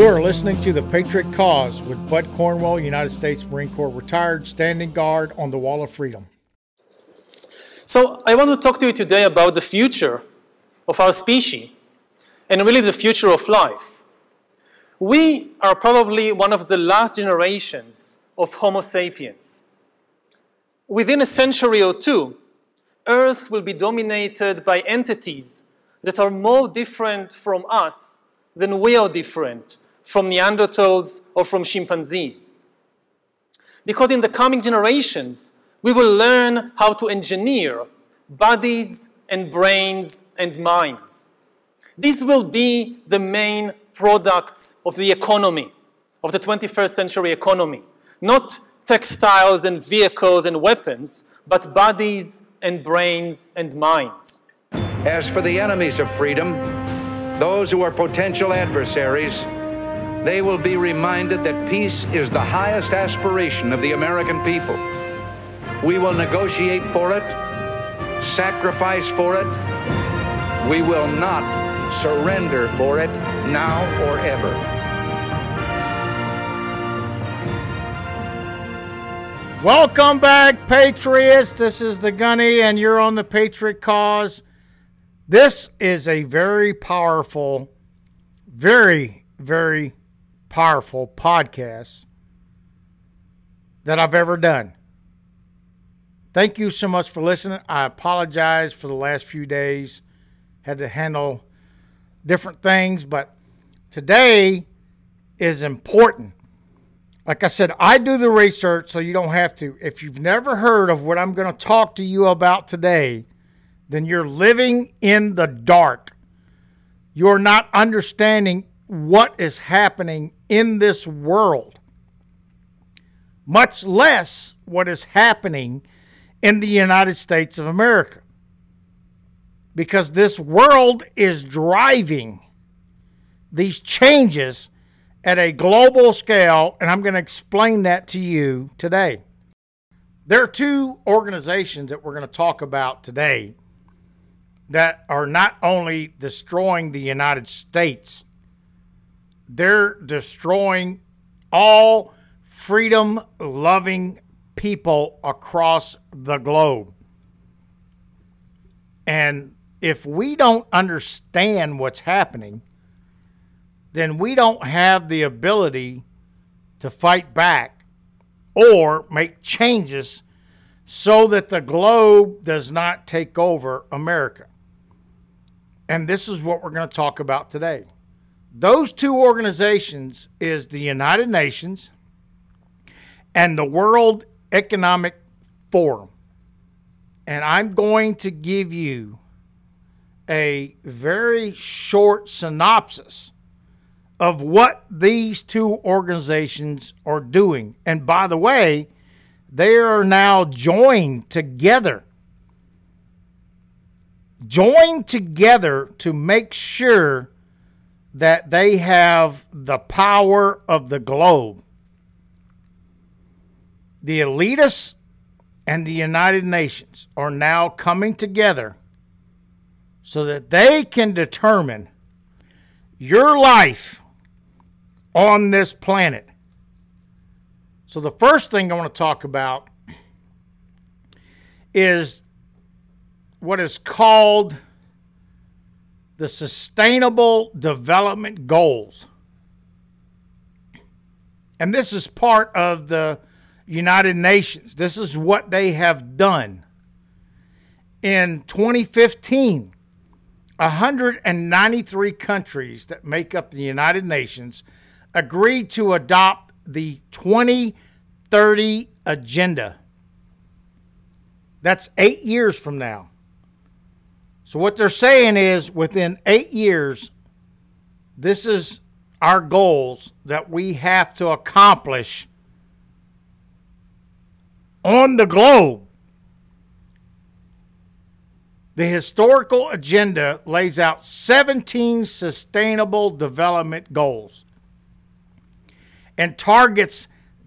You are listening to The Patriot Cause with Bud Cornwell, United States Marine Corps retired, standing guard on the Wall of Freedom. So, I want to talk to you today about the future of our species and really the future of life. We are probably one of the last generations of Homo sapiens. Within a century or two, Earth will be dominated by entities that are more different from us than we are different from Neanderthals or from chimpanzees. Because in the coming generations, we will learn how to engineer bodies and brains and minds. These will be the main products of the economy, of the 21st century economy. Not textiles and vehicles and weapons, but bodies and brains and minds. As for the enemies of freedom, those who are potential adversaries, they will be reminded that peace is the highest aspiration of the American people. We will negotiate for it, sacrifice for it. We will not surrender for it now or ever. Welcome back, Patriots. This is the Gunny, and you're on the Patriot Cause. This is a very powerful, very, very powerful podcast that I've ever done. Thank you so much for listening. I apologize for the last few days. Had to handle different things, but today is important. Like I said, I do the research so you don't have to. If you've never heard of what I'm going to talk to you about today, then you're living in the dark. You're not understanding what is happening in this world, much less what is happening in the United States of America. Because this world is driving these changes at a global scale, and I'm going to explain that to you today. There are two organizations that we're going to talk about today that are not only destroying the United States, they're destroying all freedom loving people across the globe. And if we don't understand what's happening, then we don't have the ability to fight back or make changes so that the globe does not take over America. And this is what we're going to talk about today. Those two organizations is the United Nations and the World Economic Forum. And I'm going to give you a very short synopsis of what these two organizations are doing. And by the way, they are now joined together. Joined together to make sure that they have the power of the globe. The elitists and the United Nations are now coming together so that they can determine your life on this planet. So, the first thing I want to talk about is what is called the Sustainable Development Goals. And this is part of the United Nations. This is what they have done. In 2015, 193 countries that make up the United Nations agreed to adopt the 2030 Agenda. That's eight years from now. So, what they're saying is within eight years, this is our goals that we have to accomplish on the globe. The historical agenda lays out 17 sustainable development goals and targets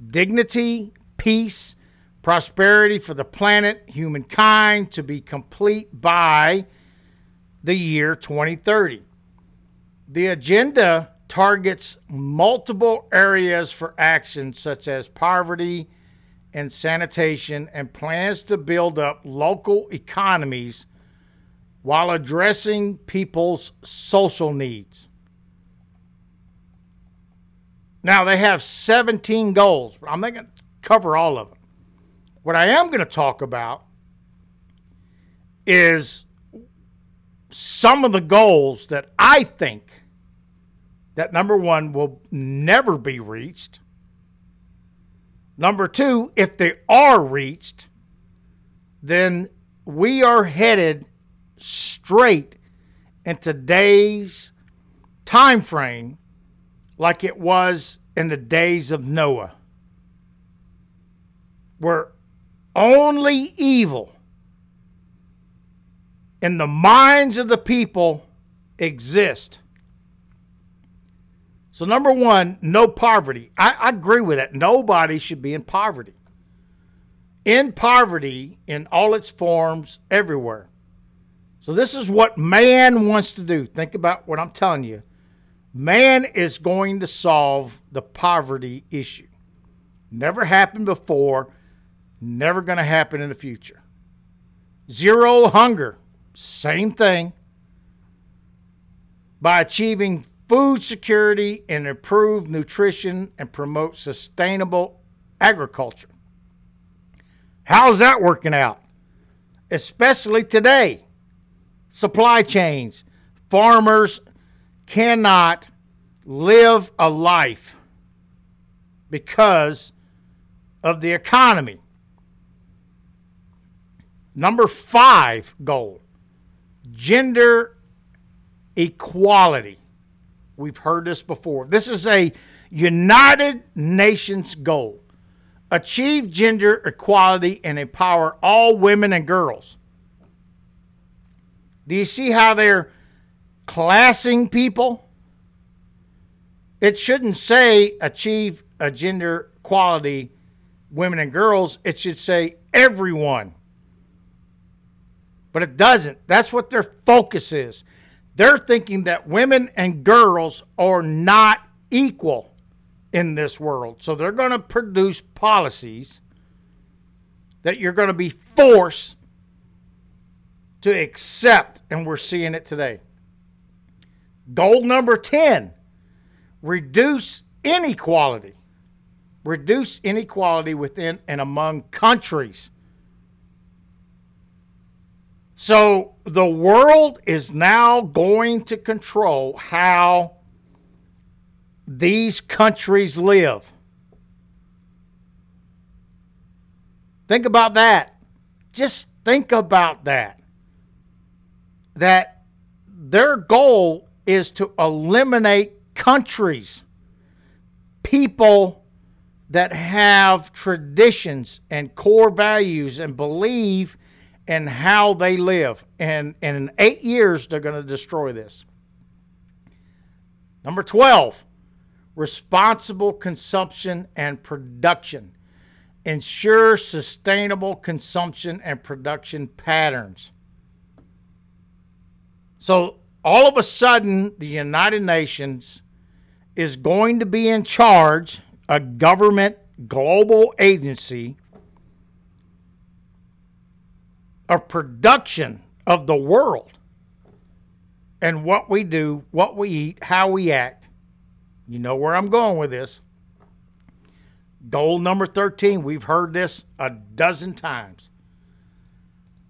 dignity, peace, prosperity for the planet, humankind to be complete by the year 2030. The agenda targets multiple areas for action, such as poverty and sanitation, and plans to build up local economies while addressing people's social needs. Now, they have 17 goals, I'm not going to cover all of them. What I am going to talk about is some of the goals that I think that number one will never be reached. Number two, if they are reached, then we are headed straight in today's time frame like it was in the days of Noah, where only evil in the minds of the people exist. So, number one, no poverty. I, I, agree with that. Nobody should be in poverty. In poverty, in all its forms, everywhere. So, this is what man wants to do. Think about what I'm telling you. Man is going to solve the poverty issue. Never happened before, never going to happen in the future. Zero hunger. Same thing. By achieving food security and improve nutrition and promote sustainable agriculture. How's that working out? Especially today. Supply chains. Farmers cannot live a life because of the economy. Number five goal gender equality. We've heard this before. This is a United Nations goal. Achieve gender equality and empower all women and girls. Do you see how they're classing people? It shouldn't say achieve a gender equality, women and girls. It should say everyone but it doesn't. That's what their focus is. They're thinking that women and girls are not equal in this world. So they're going to produce policies that you're going to be forced to accept, and we're seeing it today. Goal number 10 reduce inequality. Reduce inequality within and among countries. So the world is now going to control how these countries live. Think about that. Just think about that. That their goal is to eliminate countries, people that have traditions and core values and believe and how they live. And, and in eight years, they're going to destroy this. Number 12, responsible consumption and production. Ensure sustainable consumption and production patterns. So, all of a sudden, the United Nations is going to be in charge, a government global agency a production of the world and what we do, what we eat, how we act. You know where I'm going with this. Goal number 13, we've heard this a dozen times.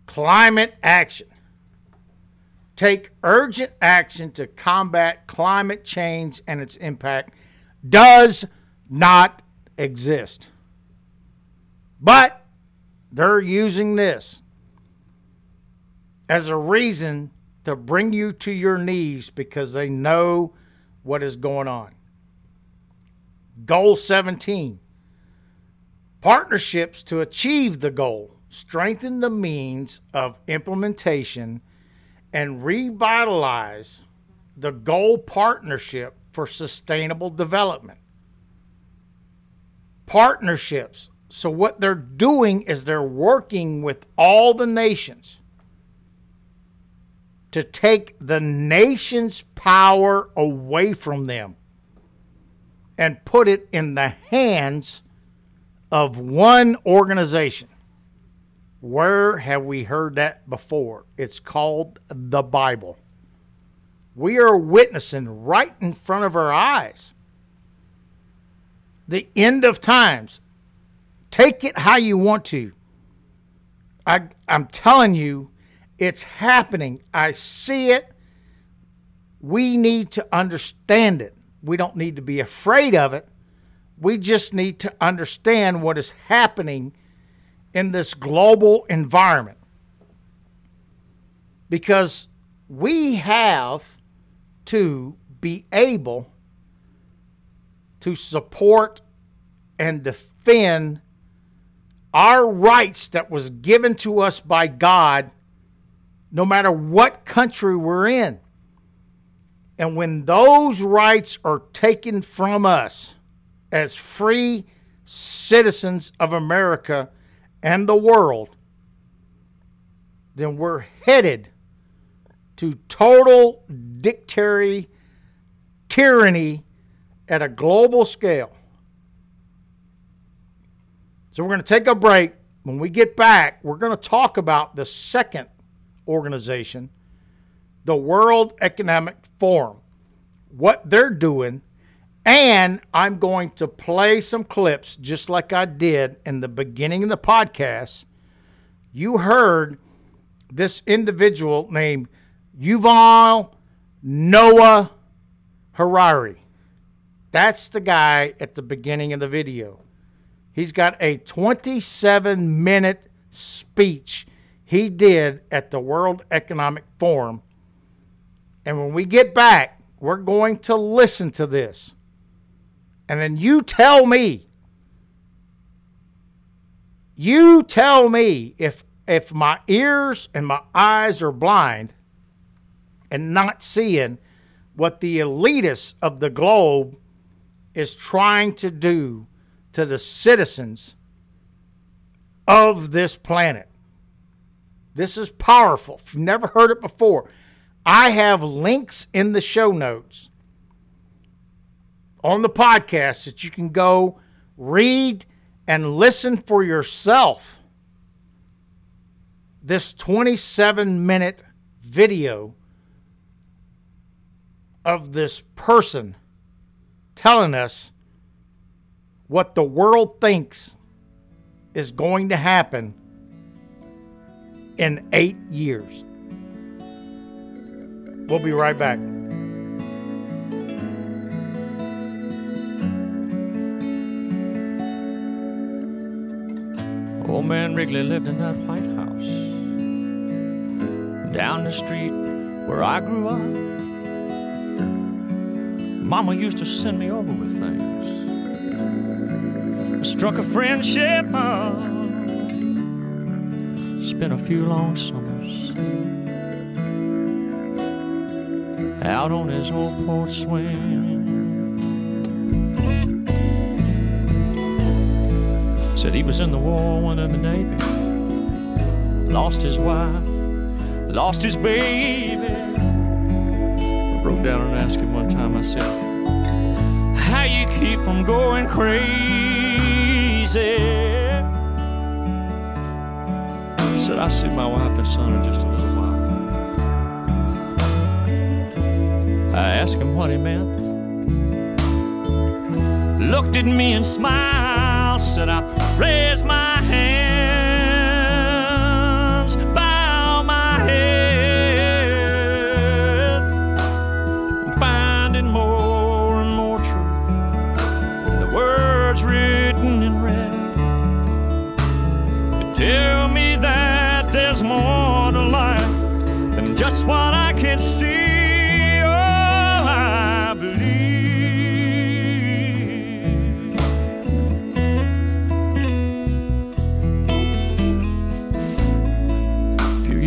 Climate action. Take urgent action to combat climate change and its impact does not exist. But they're using this as a reason to bring you to your knees because they know what is going on. Goal 17 partnerships to achieve the goal, strengthen the means of implementation, and revitalize the goal partnership for sustainable development. Partnerships. So, what they're doing is they're working with all the nations to take the nation's power away from them. and put it in the hands of one organization. Where have we heard that before? It's called the Bible. We are witnessing right in front of our eyes the end of times. Take it how you want to. I, I'm telling you, it's happening. I see it. We need to understand it. We don't need to be afraid of it. We just need to understand what is happening in this global environment. Because we have to be able to support and defend our rights that was given to us by God no matter what country we're in. And when those rights are taken from us as free citizens of America and the world, then we're headed to total dictatorial tyranny at a global scale. So we're going to take a break. When we get back, we're going to talk about the second organization, the World Economic Forum, what they're doing, and I'm going to play some clips just like I did in the beginning of the podcast. You heard this individual named Yuval Noah Harari. That's the guy at the beginning of the video. He's got a 27 minute speech he did at the World Economic Forum. And when we get back, we're going to listen to this. And then you tell me, you tell me if if my ears and my eyes are blind and not seeing what the elitists of the globe is trying to do to the citizens of this planet. This is powerful. If you've never heard it before, I have links in the show notes on the podcast that you can go read and listen for yourself. This 27 minute video of this person telling us what the world thinks is going to happen in eight years. We'll be right back. Old man Wrigley lived in that White House down the street where I grew up. Mama used to send me over with things. I struck a friendship up. Spent a few long summers out on his old porch swing. Said he was in the war, went in the Navy, lost his wife, lost his baby. I broke down and asked him one time, I said, How you keep from going crazy? Said, I see my wife and son in just a little while. I asked him what he meant. Looked at me and smiled, said, I raise my hands,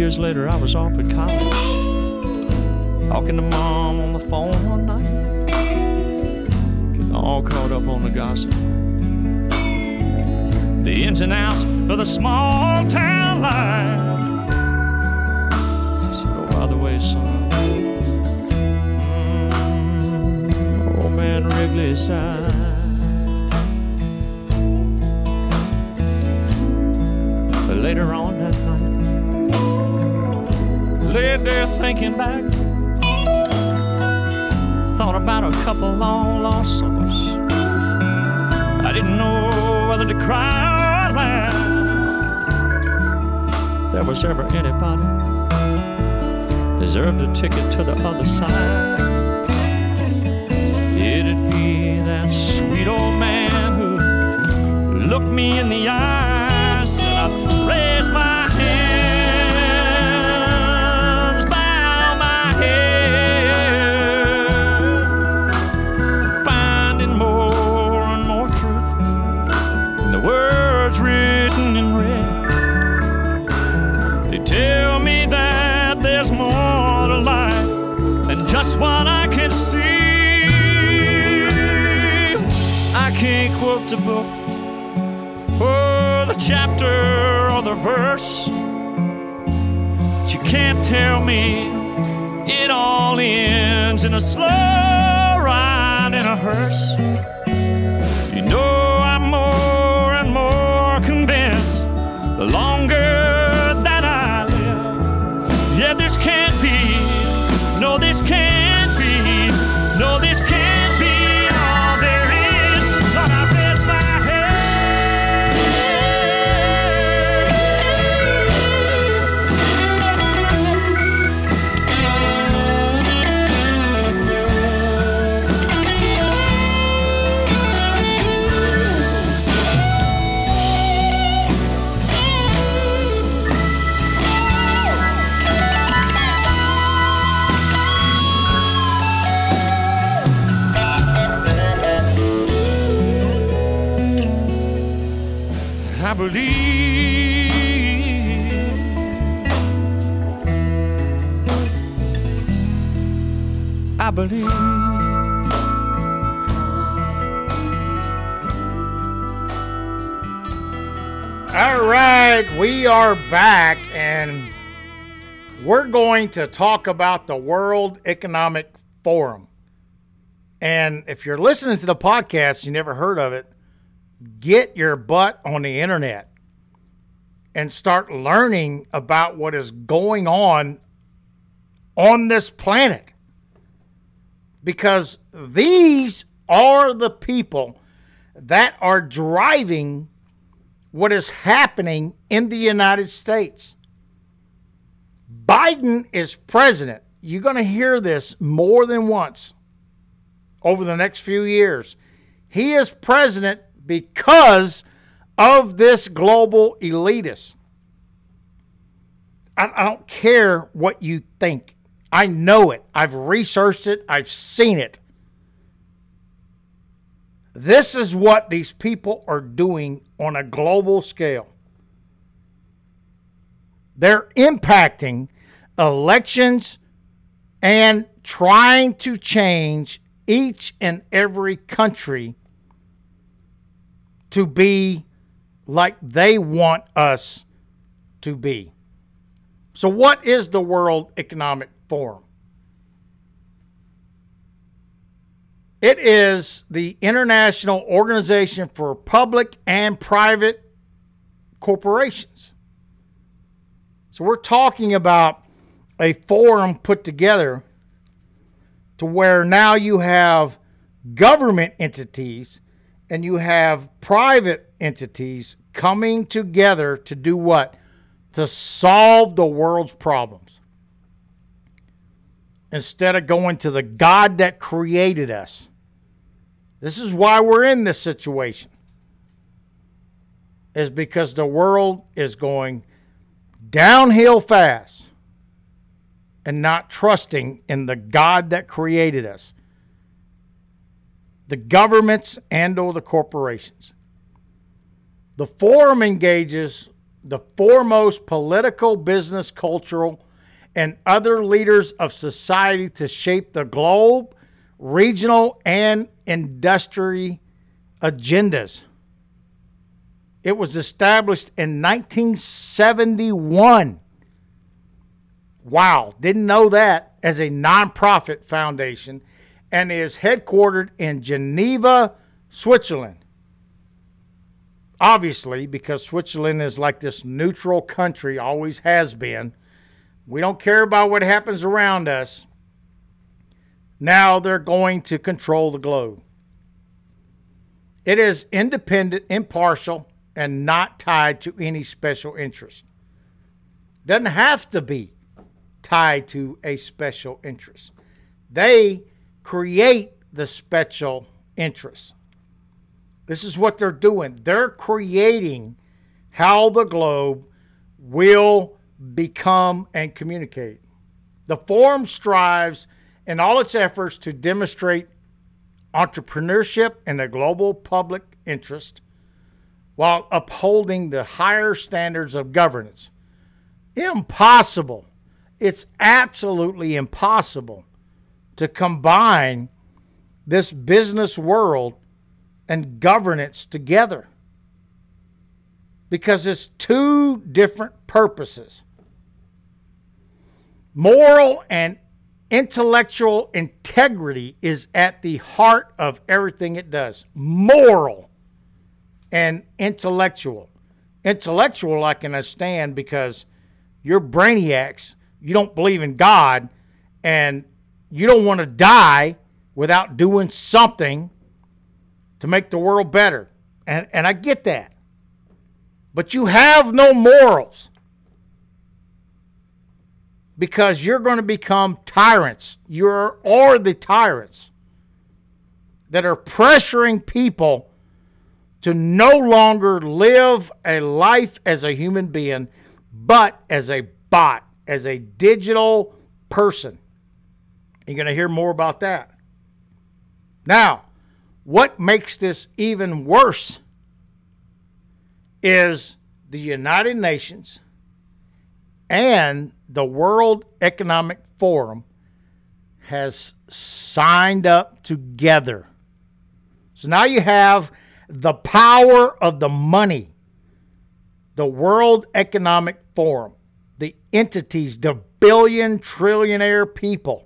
years later, I was off at college, talking to mom on the phone one night, getting all caught up on the gossip, the ins and outs of the small town life. I said, oh, by the way, son, mm, old man Wrigley's died. later on that night. Laid there thinking back. Thought about a couple long lost summers. I didn't know whether to cry or laugh. There was ever anybody deserved a ticket to the other side. It'd be that sweet old man who looked me in the eyes words written in red. They tell me that there's more to life than just what I can see. I can't quote the book or the chapter or the verse. But you can't tell me it all ends in a slow ride in a hearse. You know the believe. I believe. All right, we are back and we're going to talk about the World Economic Forum. And if you're listening to the podcast, you never heard of it, get your butt on the internet and start learning about what is going on on this planet. Because these are the people that are driving what is happening in the United States. Biden is president. You're going to hear this more than once over the next few years. He is president because of this global elitist. I, I don't care what you think. I know it. I've researched it. I've seen it. This is what these people are doing on a global scale. They're impacting elections and trying to change each and every country to be like they want us to be. So, what is the World Economic Forum? It is the international organization for public and private corporations. So, we're talking about a forum put together to where now you have government entities and you have private entities coming together to do what? To solve the world's problems. Instead of going to the God that created us. This is why we're in this situation. Is because the world is going downhill fast and not trusting in the God that created us the governments and or the corporations. The forum engages the foremost political, business, cultural, and other leaders of society to shape the globe, regional, and industry agendas. It was established in 1971. Wow, didn't know that as a nonprofit foundation and is headquartered in Geneva, Switzerland. obviously, because Switzerland is like this neutral country, always has been. We don't care about what happens around us. Now they're going to control the globe. It is independent, impartial, and not tied to any special interest. Doesn't have to be tied to a special interest. They create the special interests. This is what they're doing. They're creating how the globe will become and communicate. The forum strives in all its efforts to demonstrate entrepreneurship in the global public interest while upholding the higher standards of governance. Impossible. It's absolutely impossible to combine this business world and governance together because it's two different purposes. Moral and intellectual integrity is at the heart of everything it does. Moral and intellectual. Intellectual, I can understand because you're brainiacs. You don't believe in God, and you don't want to die without doing something to make the world better. And, and I get that. But you have no morals because you're going to become tyrants. You're or the tyrants that are pressuring people to no longer live a life as a human being, but as a bot, as a digital person. You're going to hear more about that. Now, what makes this even worse is the United Nations and the World Economic Forum has signed up together. So now you have the power of the money, the World Economic Forum, the entities, the billion trillionaire people,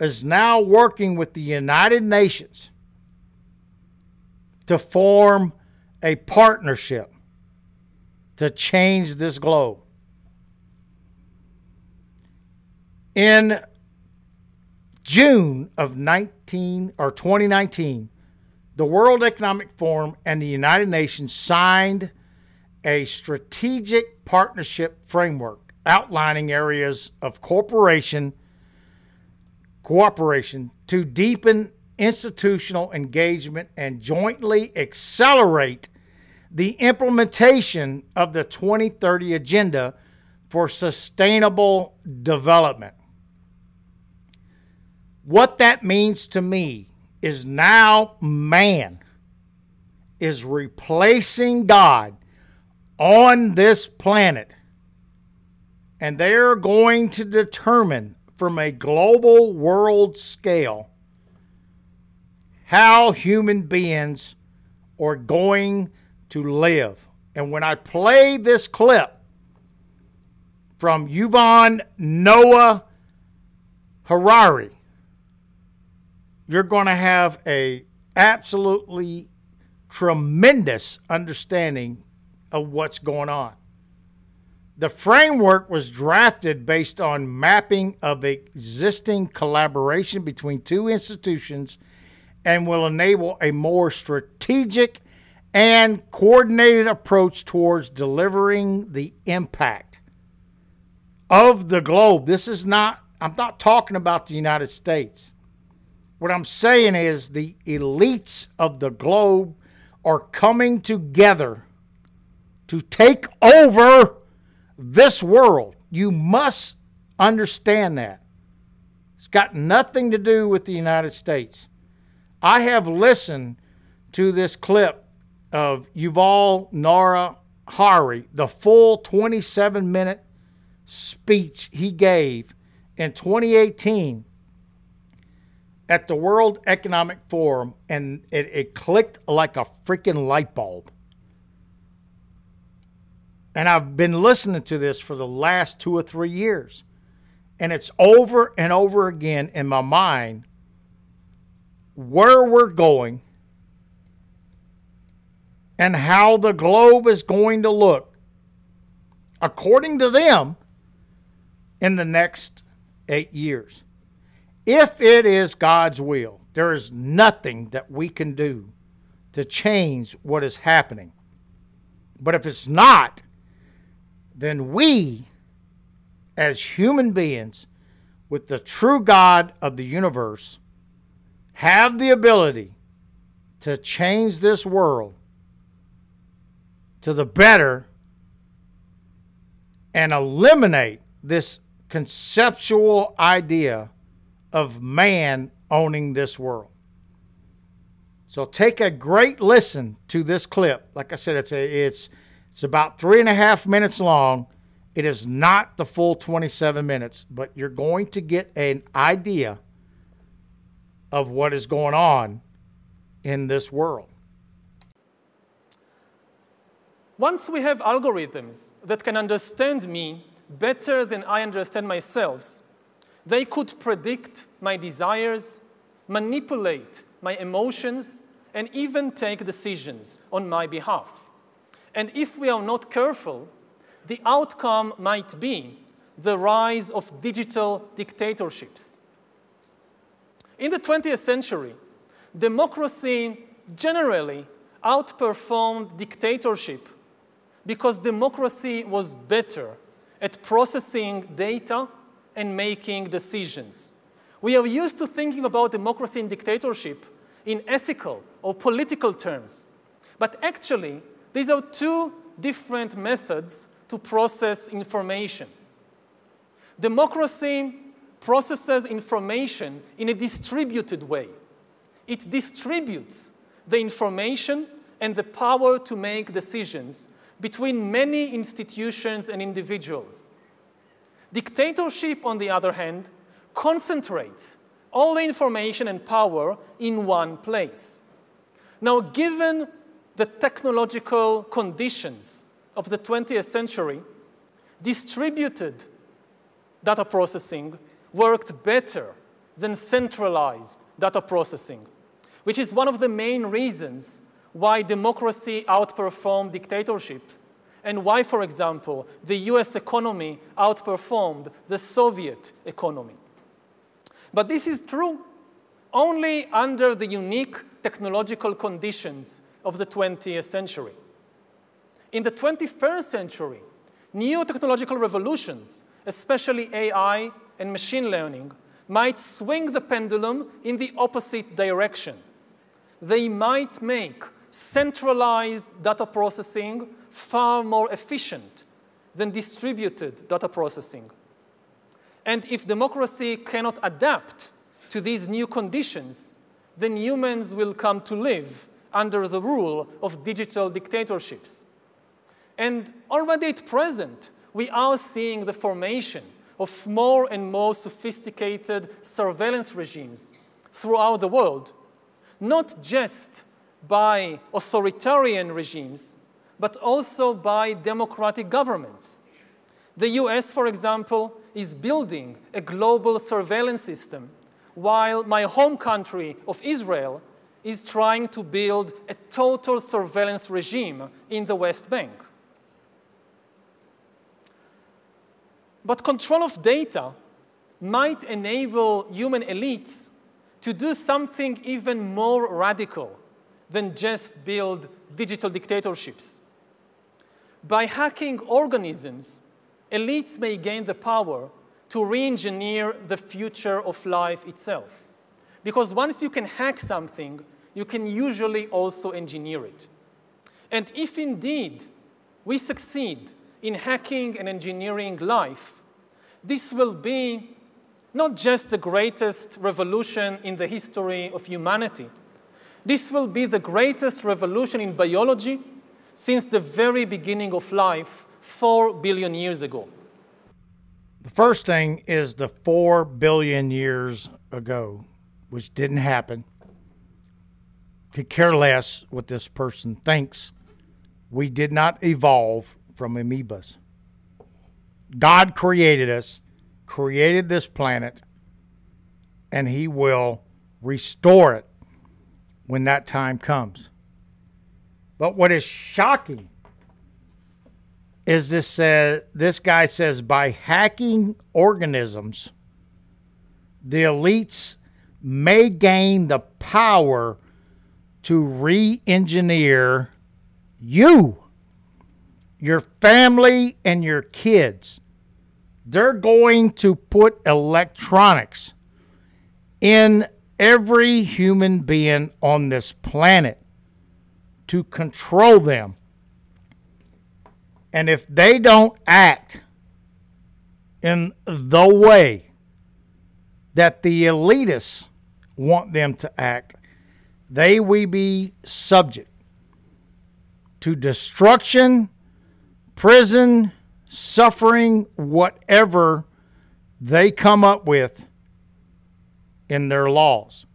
is now working with the United Nations to form a partnership to change this globe. In June of 19 or 2019, the World Economic Forum and the United Nations signed a strategic partnership framework outlining areas of cooperation cooperation to deepen institutional engagement and jointly accelerate the implementation of the 2030 agenda for sustainable development. What that means to me is now man is replacing God on this planet. And they're going to determine from a global world scale how human beings are going to live. And when I play this clip from Yuval Noah Harari, you're going to have a absolutely tremendous understanding of what's going on. The framework was drafted based on mapping of existing collaboration between two institutions and will enable a more strategic and coordinated approach towards delivering the impact of the globe. This is not, I'm not talking about the United States. What I'm saying is the elites of the globe are coming together to take over this world. You must understand that. It's got nothing to do with the United States. I have listened to this clip of Yuval Noah Harari, the full 27 minute speech he gave in 2018 at the World Economic Forum and it, it clicked like a freaking light bulb. And I've been listening to this for the last two or three years. And it's over and over again in my mind where we're going and how the globe is going to look, according to them, in the next eight years. If it is God's will, there is nothing that we can do to change what is happening. But if it's not, then we, as human beings, with the true God of the universe, have the ability to change this world to the better and eliminate this conceptual idea of man owning this world. So take a great listen to this clip. Like I said, it's a, it's it's about three and a half minutes long. It is not the full 27 minutes, but you're going to get an idea of what is going on in this world. Once we have algorithms that can understand me better than I understand myself, they could predict my desires, manipulate my emotions, and even take decisions on my behalf. And if we are not careful, the outcome might be the rise of digital dictatorships. In the 20th century, democracy generally outperformed dictatorship because democracy was better at processing data and making decisions. We are used to thinking about democracy and dictatorship in ethical or political terms, but actually, these are two different methods to process information. Democracy processes information in a distributed way. It distributes the information and the power to make decisions between many institutions and individuals. Dictatorship, on the other hand, concentrates all the information and power in one place. Now, given the technological conditions of the 20th century, distributed data processing worked better than centralized data processing, which is one of the main reasons why democracy outperformed dictatorship and why, for example, the US economy outperformed the Soviet economy. But this is true only under the unique technological conditions of the 20th century. In the 21st century, new technological revolutions, especially AI and machine learning, might swing the pendulum in the opposite direction. They might make centralized data processing far more efficient than distributed data processing. And if democracy cannot adapt to these new conditions, then humans will come to live under the rule of digital dictatorships. And already at present, we are seeing the formation of more and more sophisticated surveillance regimes throughout the world, not just by authoritarian regimes, but also by democratic governments. The US, for example, is building a global surveillance system, while my home country of Israel is trying to build a total surveillance regime in the West Bank. But control of data might enable human elites to do something even more radical than just build digital dictatorships. By hacking organisms, elites may gain the power to re engineer the future of life itself. Because once you can hack something, you can usually also engineer it. And if indeed we succeed in hacking and engineering life, this will be not just the greatest revolution in the history of humanity this will be the greatest revolution in biology since the very beginning of life, four billion years ago. The first thing is the four billion years ago, which didn't happen. Could care less what this person thinks. We did not evolve from amoebas. God created us, created this planet, and He will restore it when that time comes. But what is shocking is this uh, this guy says by hacking organisms, the elites may gain the power to re-engineer you, your family, and your kids. They're going to put electronics in every human being on this planet to control them. And if they don't act in the way that the elitists want them to act, they will be subject to destruction, prison, suffering, whatever they come up with in their laws.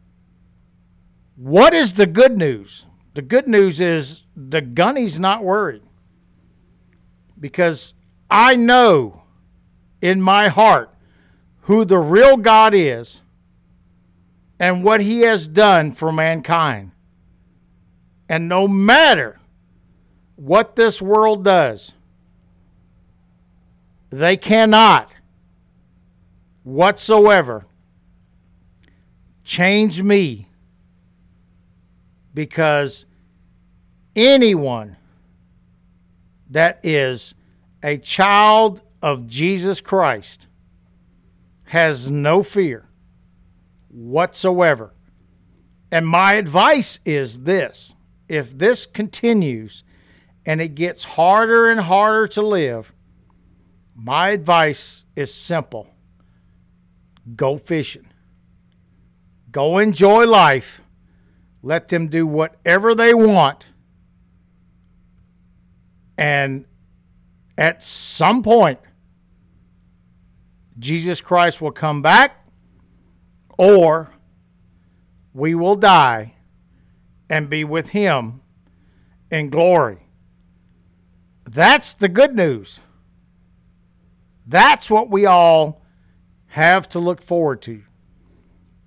What is the good news? The good news is the gunny's not worried because I know in my heart who the real God is and what he has done for mankind. And no matter what this world does, they cannot whatsoever change me because anyone that is a child of Jesus Christ has no fear whatsoever. And my advice is this if this continues and it gets harder and harder to live, my advice is simple go fishing, go enjoy life, let them do whatever they want. And at some point, Jesus Christ will come back, or we will die and be with Him in glory. That's the good news. That's what we all have to look forward to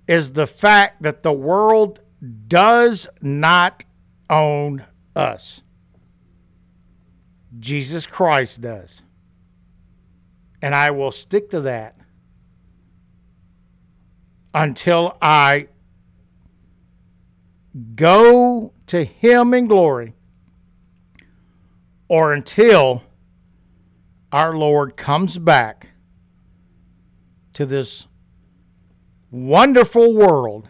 is the fact that the world does not own us. Jesus Christ does. And I will stick to that until I go to Him in glory or until our Lord comes back to this wonderful world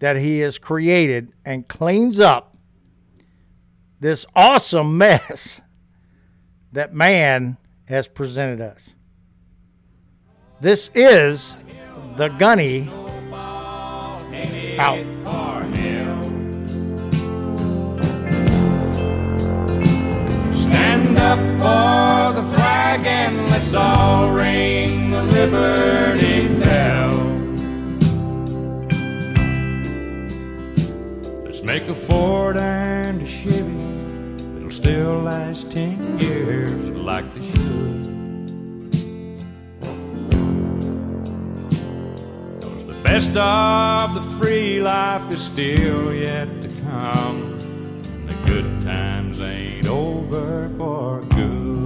that He has created and cleans up this awesome mess that man has presented us. This is the Gunny out. Stand up for the flag and let's all ring the liberty bell. Let's make a Ford and a Chevy. It'll still last ten years like best of the free life is still yet to come. The good times ain't over for good.